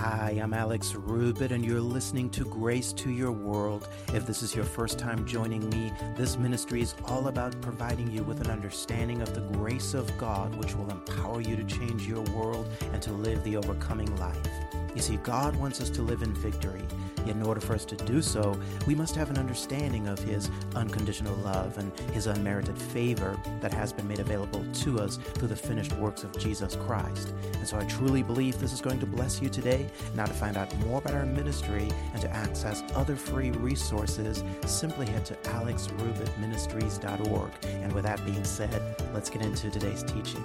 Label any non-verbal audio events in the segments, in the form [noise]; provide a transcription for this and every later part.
Hi, I'm Alex Rubit, and you're listening to Grace to Your World. If this is your first time joining me, this ministry is all about providing you with an understanding of the grace of God, which will empower you to change your world and to live the overcoming life. You see, God wants us to live in victory. Yet, in order for us to do so, we must have an understanding of His unconditional love and His unmerited favor that has been made available to us through the finished works of Jesus Christ. And so, I truly believe this is going to bless you today. Now, to find out more about our ministry and to access other free resources, simply head to alexrubitministries.org. And with that being said, let's get into today's teaching.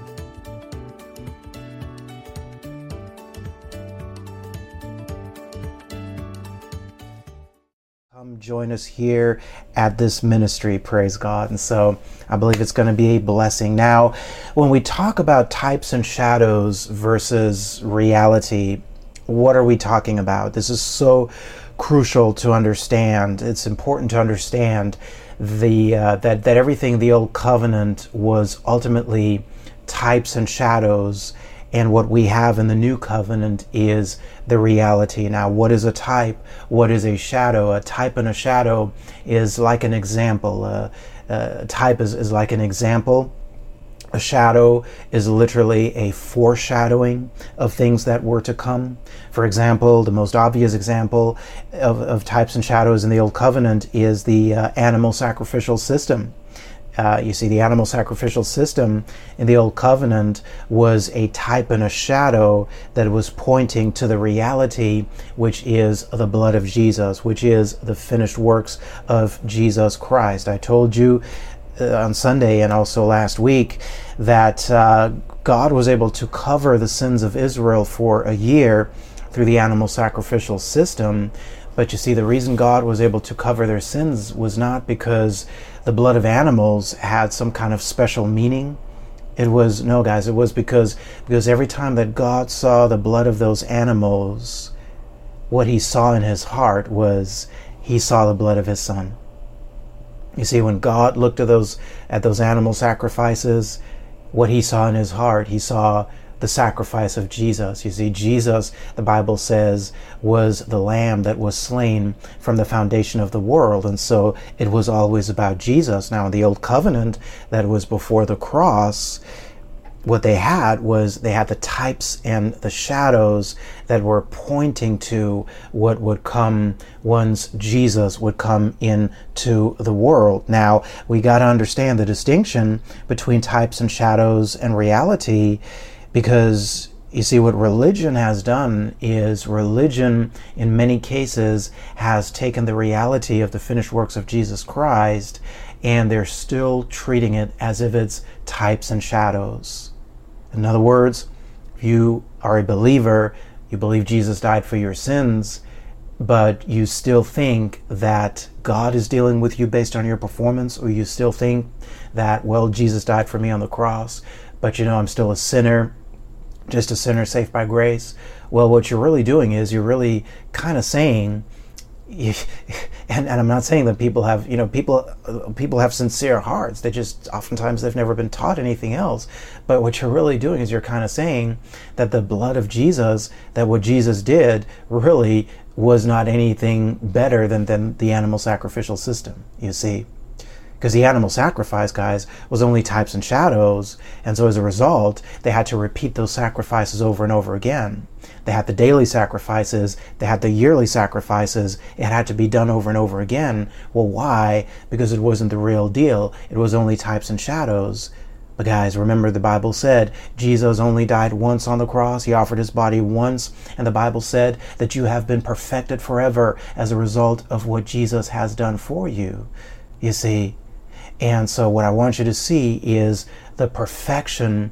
Come join us here at this ministry, praise God. And so I believe it's going to be a blessing. Now, when we talk about types and shadows versus reality, what are we talking about? This is so crucial to understand. It's important to understand the uh, that that everything the old covenant was ultimately types and shadows and what we have in the new covenant is the reality. Now, what is a type? What is a shadow? A type and a shadow is like an example. Uh, a type is, is like an example. A shadow is literally a foreshadowing of things that were to come. For example, the most obvious example of, of types and shadows in the Old Covenant is the uh, animal sacrificial system. Uh, you see, the animal sacrificial system in the Old Covenant was a type and a shadow that was pointing to the reality, which is the blood of Jesus, which is the finished works of Jesus Christ. I told you uh, on Sunday and also last week that uh, God was able to cover the sins of Israel for a year through the animal sacrificial system. But you see, the reason God was able to cover their sins was not because the blood of animals had some kind of special meaning. It was no, guys. It was because because every time that God saw the blood of those animals, what He saw in His heart was He saw the blood of His Son. You see, when God looked at those at those animal sacrifices, what He saw in His heart, He saw the sacrifice of Jesus. You see, Jesus, the Bible says, was the lamb that was slain from the foundation of the world. And so it was always about Jesus. Now, in the Old Covenant that was before the cross, what they had was they had the types and the shadows that were pointing to what would come once Jesus would come into the world. Now, we got to understand the distinction between types and shadows and reality because you see, what religion has done is religion, in many cases, has taken the reality of the finished works of Jesus Christ and they're still treating it as if it's types and shadows. In other words, if you are a believer, you believe Jesus died for your sins, but you still think that God is dealing with you based on your performance, or you still think that, well, Jesus died for me on the cross, but you know, I'm still a sinner just a sinner saved by grace. Well, what you're really doing is you're really kind of saying, [laughs] and, and I'm not saying that people have, you know, people people have sincere hearts. They just oftentimes they've never been taught anything else. But what you're really doing is you're kind of saying that the blood of Jesus, that what Jesus did, really was not anything better than than the animal sacrificial system. You see because the animal sacrifice, guys, was only types and shadows. And so as a result, they had to repeat those sacrifices over and over again. They had the daily sacrifices, they had the yearly sacrifices. It had to be done over and over again. Well, why? Because it wasn't the real deal, it was only types and shadows. But guys, remember the Bible said Jesus only died once on the cross. He offered his body once. And the Bible said that you have been perfected forever as a result of what Jesus has done for you. You see, and so, what I want you to see is the perfection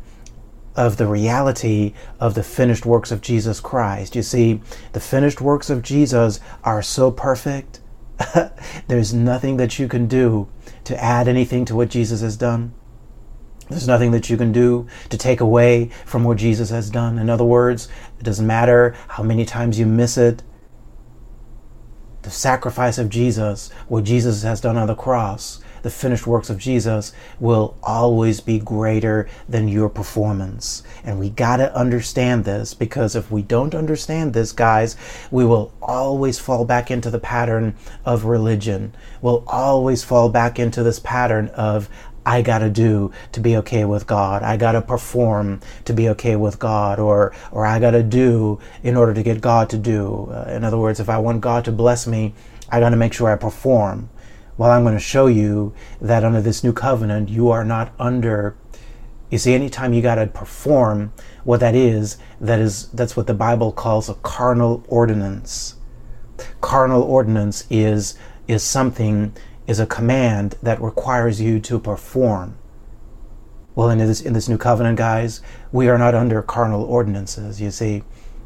of the reality of the finished works of Jesus Christ. You see, the finished works of Jesus are so perfect, [laughs] there's nothing that you can do to add anything to what Jesus has done. There's nothing that you can do to take away from what Jesus has done. In other words, it doesn't matter how many times you miss it. The sacrifice of Jesus, what Jesus has done on the cross, the finished works of Jesus will always be greater than your performance. And we got to understand this because if we don't understand this, guys, we will always fall back into the pattern of religion. We'll always fall back into this pattern of, I gotta do to be okay with God. I gotta perform to be okay with God, or or I gotta do in order to get God to do. Uh, in other words, if I want God to bless me, I gotta make sure I perform. Well, I'm going to show you that under this new covenant, you are not under. You see, anytime you gotta perform, what that is, that is that's what the Bible calls a carnal ordinance. Carnal ordinance is is something is a command that requires you to perform. Well, in this, in this new covenant, guys, we are not under carnal ordinances, you see.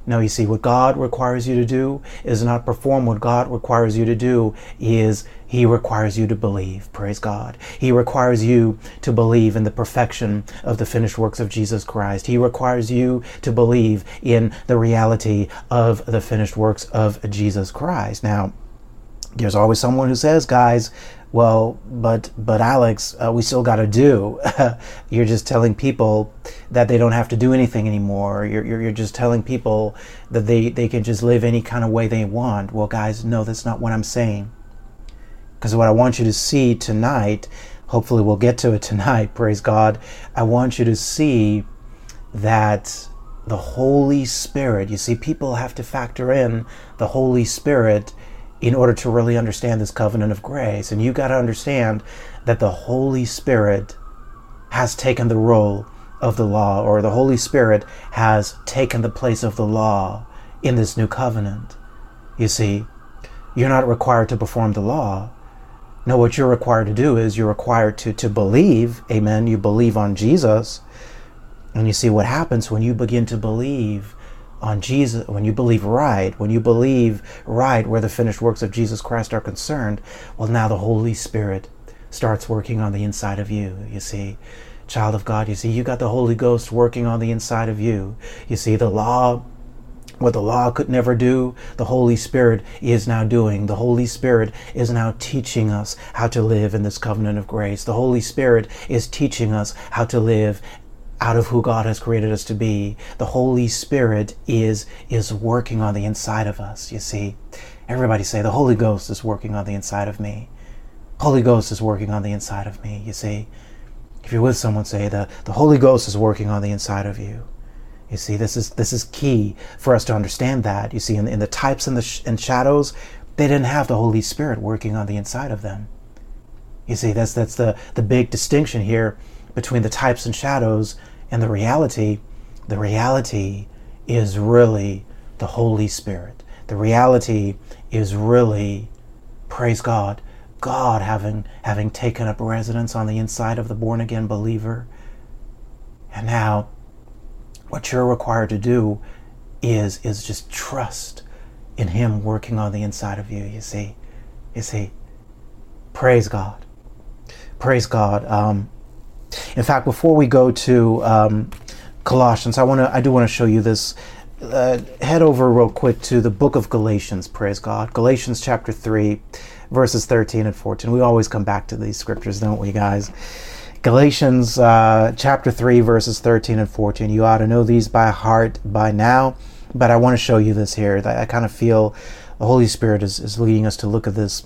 No, you see, what God requires you to do is not perform. What God requires you to do is He requires you to believe. Praise God. He requires you to believe in the perfection of the finished works of Jesus Christ. He requires you to believe in the reality of the finished works of Jesus Christ. Now, there's always someone who says, guys, well, but but Alex, uh, we still got to do. [laughs] you're just telling people that they don't have to do anything anymore. You're, you're, you're just telling people that they, they can just live any kind of way they want. Well, guys, no, that's not what I'm saying. Because what I want you to see tonight, hopefully we'll get to it tonight, [laughs] praise God. I want you to see that the Holy Spirit, you see, people have to factor in the Holy Spirit in order to really understand this covenant of grace. And you got to understand that the Holy Spirit has taken the role of the law, or the Holy Spirit has taken the place of the law in this new covenant. You see, you're not required to perform the law. No, what you're required to do is you're required to, to believe, amen. You believe on Jesus. And you see what happens when you begin to believe on Jesus, when you believe right, when you believe right where the finished works of Jesus Christ are concerned, well, now the Holy Spirit starts working on the inside of you. You see, child of God, you see, you got the Holy Ghost working on the inside of you. You see, the law, what the law could never do, the Holy Spirit is now doing. The Holy Spirit is now teaching us how to live in this covenant of grace. The Holy Spirit is teaching us how to live out of who God has created us to be. The Holy Spirit is is working on the inside of us. You see, everybody say the Holy Ghost is working on the inside of me. Holy Ghost is working on the inside of me. You see, if you're with someone, say the the Holy Ghost is working on the inside of you. You see, this is this is key for us to understand that. You see, in, in the types and the sh- and shadows, they didn't have the Holy Spirit working on the inside of them. You see, that's that's the the big distinction here between the types and shadows and the reality, the reality is really the Holy Spirit. The reality is really, praise God, God having having taken up residence on the inside of the born again believer. And now what you're required to do is is just trust in him working on the inside of you, you see. You see. Praise God. Praise God. Um, in fact, before we go to um, Colossians, I want to I do want to show you this. Uh, head over real quick to the book of Galatians. Praise God, Galatians chapter three, verses thirteen and fourteen. We always come back to these scriptures, don't we, guys? Galatians uh, chapter 3, verses 13 and 14. You ought to know these by heart by now, but I want to show you this here. I kind of feel the Holy Spirit is, is leading us to look at this.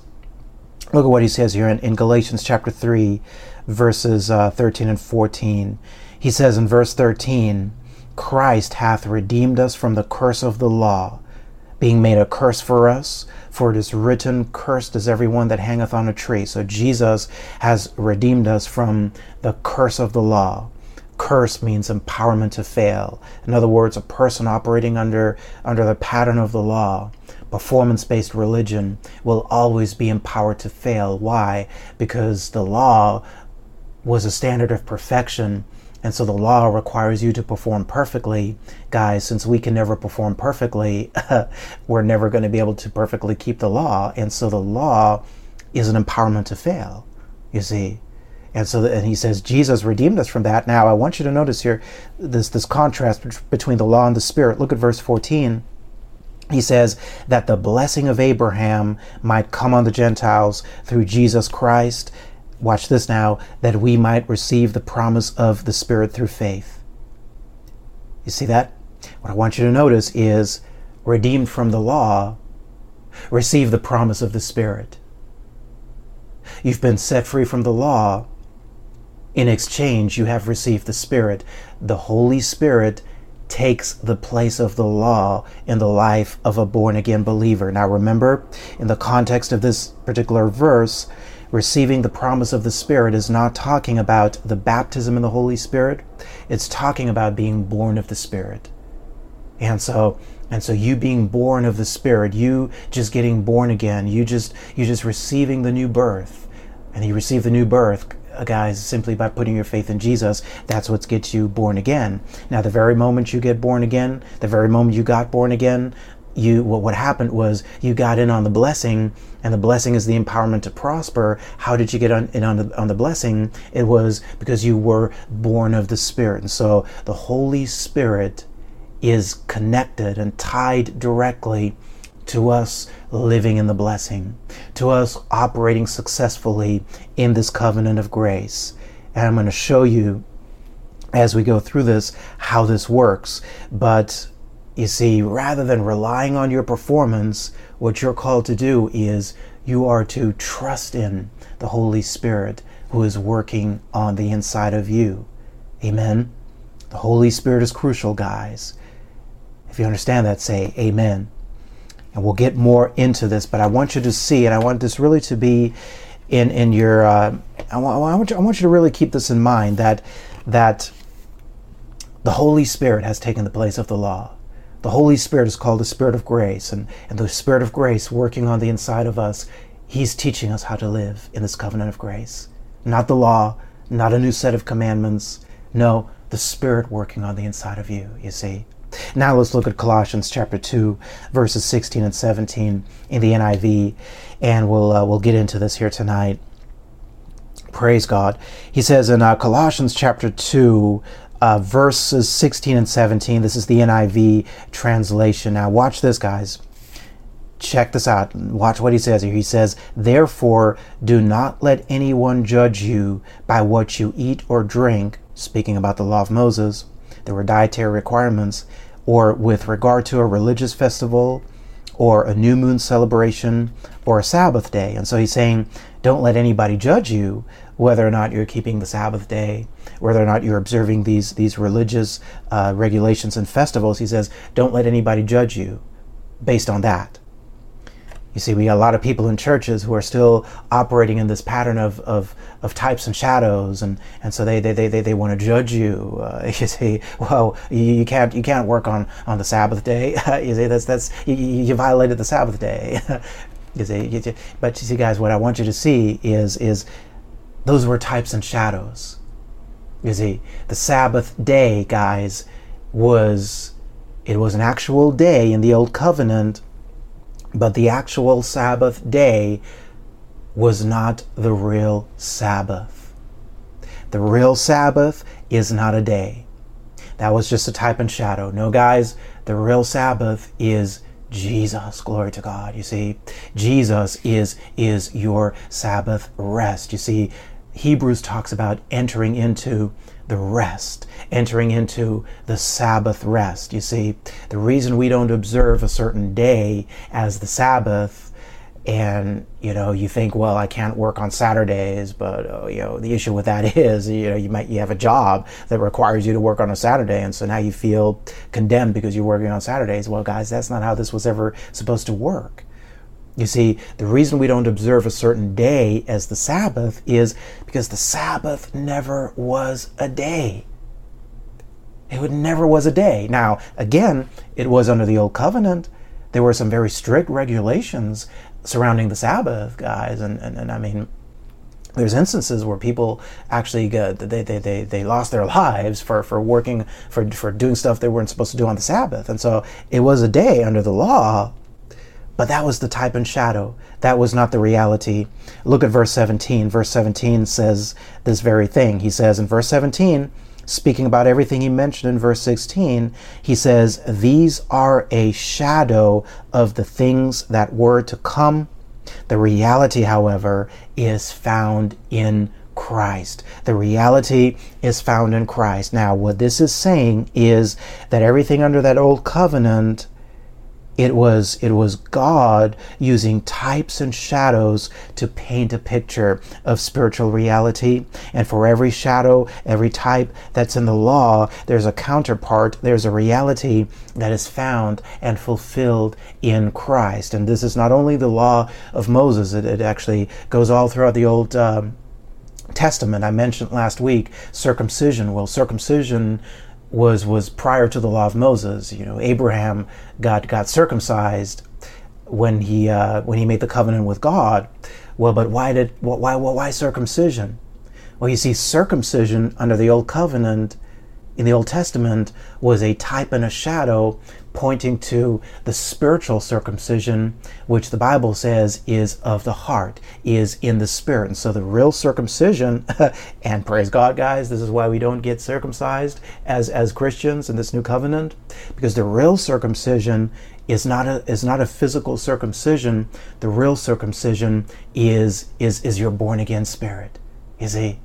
Look at what he says here in, in Galatians chapter 3, verses uh, 13 and 14. He says in verse 13, Christ hath redeemed us from the curse of the law, being made a curse for us, for it is written, Cursed is everyone that hangeth on a tree. So Jesus has redeemed us from the curse of the law. Curse means empowerment to fail. In other words, a person operating under, under the pattern of the law performance based religion will always be empowered to fail. Why? Because the law was a standard of perfection. And so the law requires you to perform perfectly. Guys, since we can never perform perfectly, [laughs] we're never going to be able to perfectly keep the law. And so the law is an empowerment to fail, you see. And so, and he says, Jesus redeemed us from that. Now, I want you to notice here this, this contrast between the law and the spirit. Look at verse 14 he says that the blessing of Abraham might come on the Gentiles through Jesus Christ watch this now, that we might receive the promise of the Spirit through faith. You see that? What I want you to notice is redeemed from the law, receive the promise of the Spirit. You've been set free from the law. In exchange, you have received the Spirit. The Holy Spirit takes the place of the law in the life of a born again believer. Now, remember, in the context of this particular verse, receiving the promise of the Spirit is not talking about the baptism in the Holy Spirit, it's talking about being born of the Spirit. And so, and so you being born of the Spirit, you just getting born again, you just you just receiving the new birth. And you receive the new birth, uh, guys, simply by putting your faith in Jesus. That's what gets you born again. Now, the very moment you get born again, the very moment you got born again, you what, what happened was you got in on the blessing and the blessing is the empowerment to prosper. How did you get on, in on the, on the blessing? It was because you were born of the spirit. And so the holy spirit is connected and tied directly to us living in the blessing to us operating successfully in this covenant of grace. And i'm going to show you as we go through this how this works. But you see, rather than relying on your performance, what you're called to do is you are to trust in the Holy Spirit who is working on the inside of you. Amen. The Holy Spirit is crucial, guys. If you understand that, say amen. And we'll get more into this, but I want you to see, and I want this really to be in in your. Uh, I, want, I, want you, I want you to really keep this in mind that that the Holy Spirit has taken the place of the law. The Holy Spirit is called the Spirit of grace, and, and the Spirit of grace working on the inside of us, He's teaching us how to live in this covenant of grace. Not the law, not a new set of commandments. No, the Spirit working on the inside of you, you see. Now let's look at Colossians chapter 2, verses 16 and 17 in the NIV, and we'll, uh, we'll get into this here tonight. Praise God. He says in uh, Colossians chapter 2, uh, verses 16 and 17. This is the NIV translation. Now, watch this, guys. Check this out. Watch what he says here. He says, Therefore, do not let anyone judge you by what you eat or drink, speaking about the law of Moses. There were dietary requirements, or with regard to a religious festival, or a new moon celebration, or a Sabbath day. And so he's saying, Don't let anybody judge you whether or not you're keeping the Sabbath day, whether or not you're observing these these religious uh, regulations and festivals. He says, don't let anybody judge you based on that. You see, we got a lot of people in churches who are still operating in this pattern of, of, of types and shadows, and, and so they, they, they, they, they want to judge you. Uh, [laughs] you say, well, you, you, can't you can't work on, on the Sabbath day. [laughs] you say that's that's you, you violated the Sabbath day. [laughs] you say, you, but you see, guys, what I want you to see is is those were types and shadows. You see, the Sabbath day, guys, was it was an actual day in the old covenant, but the actual Sabbath day was not the real Sabbath. The real Sabbath is not a day. That was just a type and shadow. No, guys, the real Sabbath is Jesus. Glory to God. You see, Jesus is is your Sabbath rest. You see, Hebrews talks about entering into the rest, entering into the Sabbath rest. You see, the reason we don't observe a certain day as the Sabbath and you know you think well i can't work on saturdays but uh, you know the issue with that [laughs] is you know you might you have a job that requires you to work on a saturday and so now you feel condemned because you're working on saturdays well guys that's not how this was ever supposed to work you see, the reason we don't observe a certain day as the Sabbath is because the Sabbath never was a day. It never was a day. Now, again, it was under the Old Covenant. There were some very strict regulations surrounding the Sabbath, guys. And, and, and I mean, there's instances where people actually get, they, they, they, they lost their lives for, for working, for, for doing stuff they weren't supposed to do on the Sabbath. And so it was a day under the law, but that was the type and shadow. That was not the reality. Look at verse 17. Verse 17 says this very thing. He says in verse 17, speaking about everything he mentioned in verse 16, he says, These are a shadow of the things that were to come, The reality, however, is found in Christ. The reality is found in Christ. Now, what this is saying is that everything under that old covenant it was it was God using types and shadows to paint a picture of spiritual reality. And for every shadow, every type that's in the law, there's a counterpart, there's a reality that is found and fulfilled in Christ. And this is not only the law of Moses, it, it actually goes all throughout the Old um, Testament. I mentioned last week circumcision. Well, circumcision was was prior to the law of Moses. You know, Abraham got got circumcised when he uh, when he made the covenant with God. Well, but why did why why, why circumcision? Well, you see, circumcision under the old covenant in the Old Testament was a type and a shadow pointing to the spiritual circumcision, which the Bible says is of the heart, is in the spirit. And so the real circumcision, [laughs] and praise God, guys, this is why we don't get circumcised as, as Christians in this new covenant, because the real circumcision is not a is not a physical circumcision. The real circumcision is is is your born again spirit. You see,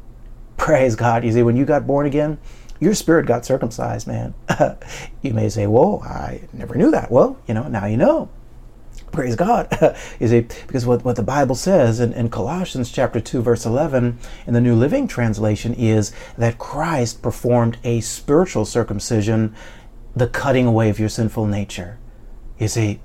praise God. You see, when you got born again, your spirit got circumcised, man. [laughs] you may say, Whoa, I never knew that. Well, you know, now you know. Praise God. [laughs] you see, because what, what the Bible says in, in Colossians chapter 2, verse 11, in the New Living Translation, is that Christ performed a spiritual circumcision, the cutting away of your sinful nature. You see,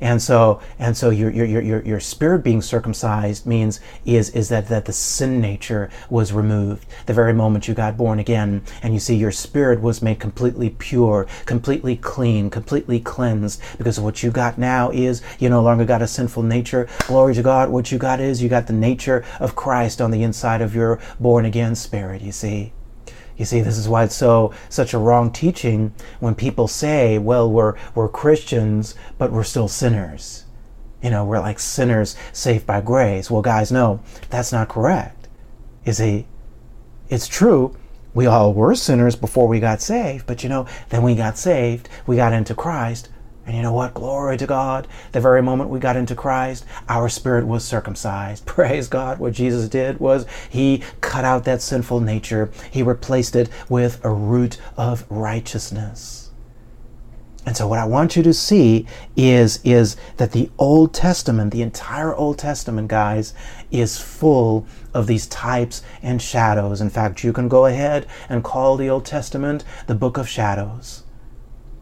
and so and so your your your your spirit being circumcised means is is that that the sin nature was removed. The very moment you got born again and you see your spirit was made completely pure completely clean completely cleansed because what you got now is you no longer got a sinful nature. Glory to God. What you got is you got the nature of Christ on the inside of your born again spirit you see you see, this is why it's so such a wrong teaching when people say, "Well, we're we're Christians, but we're still sinners." You know, we're like sinners saved by grace. Well, guys, no, that's not correct. You see, it's true. We all were sinners before we got saved, but you know, then we got saved, we got into Christ, and you know what? Glory to God. The very moment we got into Christ, our spirit was circumcised. [laughs] Praise God. What Jesus did was he cut out that sinful nature, he replaced it with a root of righteousness. And so what I want you to see is, is that the Old Testament, the entire Old Testament, guys, is full of these types and shadows. In fact, you can go ahead and call the Old Testament the book of shadows.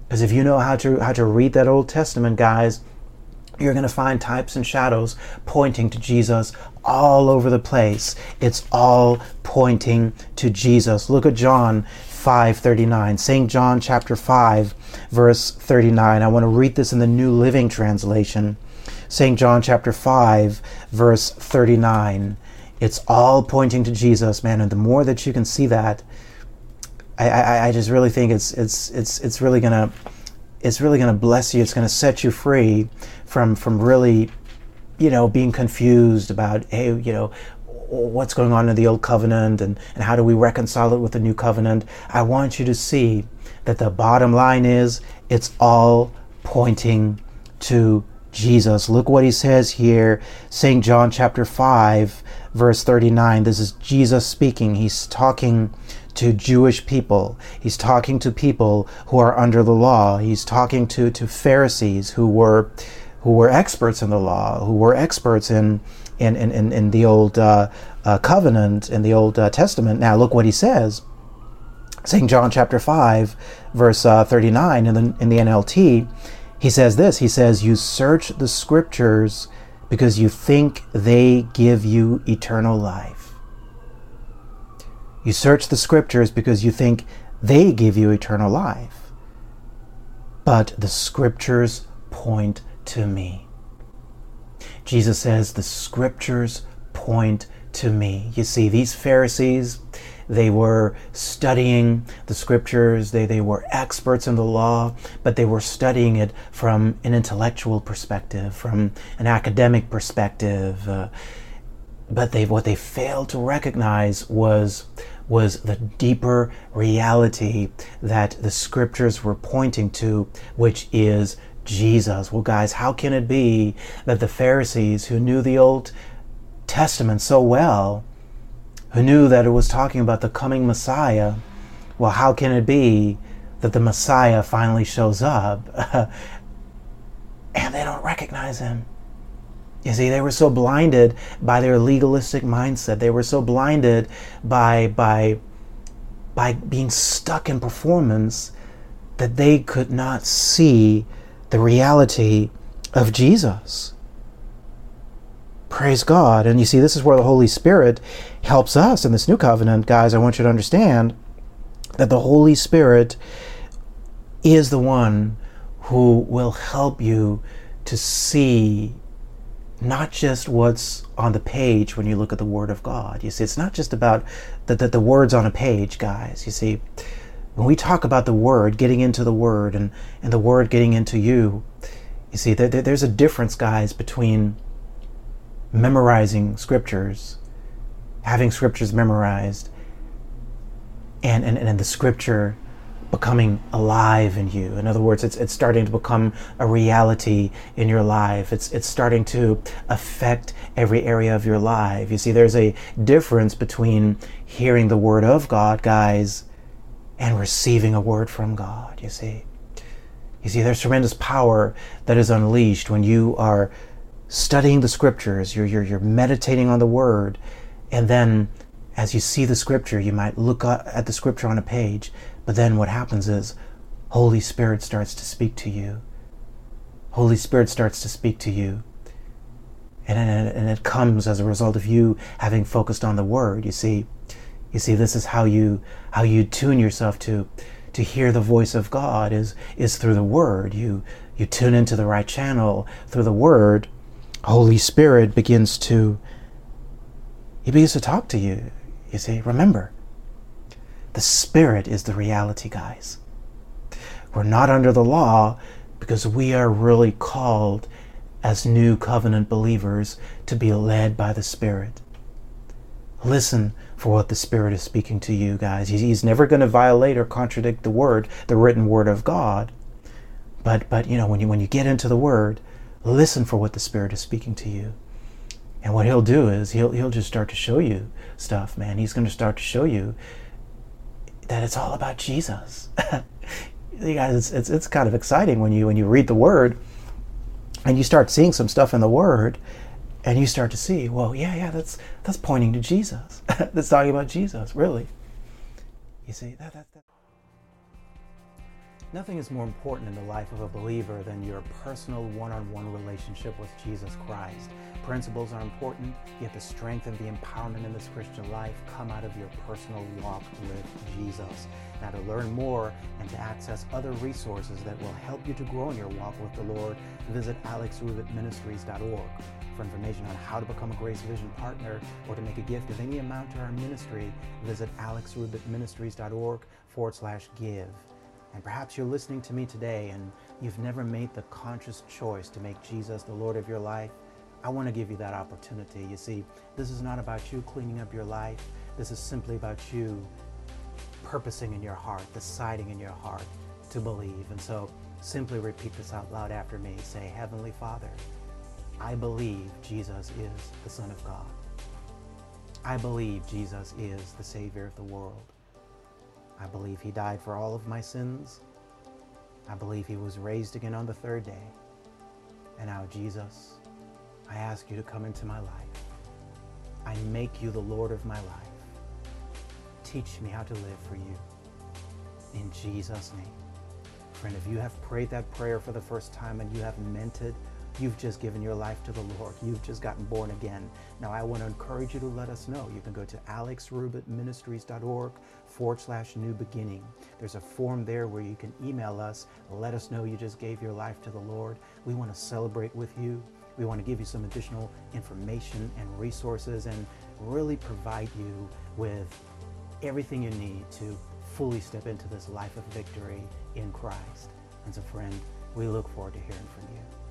Because if you know how to how to read that Old Testament, guys, you're going to find types and shadows pointing to Jesus all over the place. It's all pointing to Jesus. Look at John 5:39. St. John chapter 5 verse 39. I want to read this in the New Living Translation. St. John chapter 5 verse 39. It's all pointing to Jesus, man, and the more that you can see that, I, I, I just really think it's it's it's it's really gonna it's really gonna bless you. It's gonna set you free from from really, you know, being confused about hey, you know, what's going on in the old covenant and, and how do we reconcile it with the new covenant. I want you to see that the bottom line is it's all pointing to Jesus. Look what he says here, St. John chapter 5, verse 39. This is Jesus speaking. He's talking to Jewish people. He's talking to people who are under the law. He's talking to, to Pharisees who were who were experts in the law, who were experts in in, in, in the old uh, uh, covenant, in the Old uh, Testament. Now look what he says. St. John chapter 5, verse uh, 39 in the, in the NLT, he says this. He says, You search the scriptures because you think they give you eternal life. You search the scriptures because you think they give you eternal life. But the scriptures point to me. Jesus says, The scriptures point to me. You see, these Pharisees, they were studying the scriptures, they, they were experts in the law, but they were studying it from an intellectual perspective, from an academic perspective. Uh, but they, what they failed to recognize was was the deeper reality that the scriptures were pointing to, which is Jesus. Well, guys, how can it be that the Pharisees who knew the Old Testament so well, who knew that it was talking about the coming Messiah, well, how can it be that the Messiah finally shows up [laughs] and they don't recognize him? You see, they were so blinded by their legalistic mindset. They were so blinded by, by, by being stuck in performance that they could not see the reality of Jesus. Praise God. And you see, this is where the Holy Spirit helps us in this new covenant. Guys, I want you to understand that the Holy Spirit is the one who will help you to see not just what's on the page when you look at the Word of God. You see, it's not just about the, the, the words on a page, guys. You see, when we talk about the Word, getting into the Word, and, and the Word getting into you, you see, there, there's a difference, guys, between memorizing scriptures, having scriptures memorized, and, and, and the scripture becoming alive in you. In other words, it's, it's starting to become a reality in your life. It's, it's starting to affect every area of your life. You see, there's a difference between hearing the word of God, guys, and receiving a word from God, you see. You see, there's tremendous power that is unleashed when you are studying the scriptures, you're, you're, you're meditating on the word, and then as you see the scripture, you might look at the scripture on a page, but then what happens is Holy Spirit starts to speak to you. Holy Spirit starts to speak to you. And, and it comes as a result of you having focused on the word. You see, you see, this is how you how you tune yourself to to hear the voice of God is is through the word. You you tune into the right channel through the word. Holy Spirit begins to he begins to talk to you. You see, remember, the Spirit is the reality, guys. We're not under the law because we are really called as new covenant believers to be led by the Spirit. Listen for what the Spirit is speaking to you, guys. He's never going to violate or contradict the Word, the written Word of God. But, but you know, when you, when you get into the Word, listen for what the Spirit is speaking to you. And what he'll do is he'll he'll just start to show you stuff, man. He's going to start to show you that it's all about Jesus. [laughs] you guys, it's, it's it's kind of exciting when you when you read the Word and you start seeing some stuff in the Word, and you start to see, well, yeah, yeah, that's that's pointing to Jesus. [laughs] that's talking about Jesus, really. You see that that. that. Nothing is more important in the life of a believer than your personal one on one relationship with Jesus Christ. Principles are important, yet the strength and the empowerment in this Christian life come out of your personal walk with Jesus. Now, to learn more and to access other resources that will help you to grow in your walk with the Lord, visit alexrubitministries.org. For information on how to become a Grace Vision partner or to make a gift of any amount to our ministry, visit alexrubitministries.org forward slash give. And perhaps you're listening to me today and you've never made the conscious choice to make Jesus the Lord of your life. I want to give you that opportunity. You see, this is not about you cleaning up your life. This is simply about you purposing in your heart, deciding in your heart to believe. And so simply repeat this out loud after me. Say, Heavenly Father, I believe Jesus is the Son of God. I believe Jesus is the Savior of the world. I believe he died for all of my sins. I believe he was raised again on the third day. And now, Jesus, I ask you to come into my life. I make you the Lord of my life. Teach me how to live for you. In Jesus' name. Friend, if you have prayed that prayer for the first time and you have meant it, You've just given your life to the Lord. You've just gotten born again. Now, I want to encourage you to let us know. You can go to alexrubitministries.org forward slash new beginning. There's a form there where you can email us. Let us know you just gave your life to the Lord. We want to celebrate with you. We want to give you some additional information and resources and really provide you with everything you need to fully step into this life of victory in Christ. And so, friend, we look forward to hearing from you.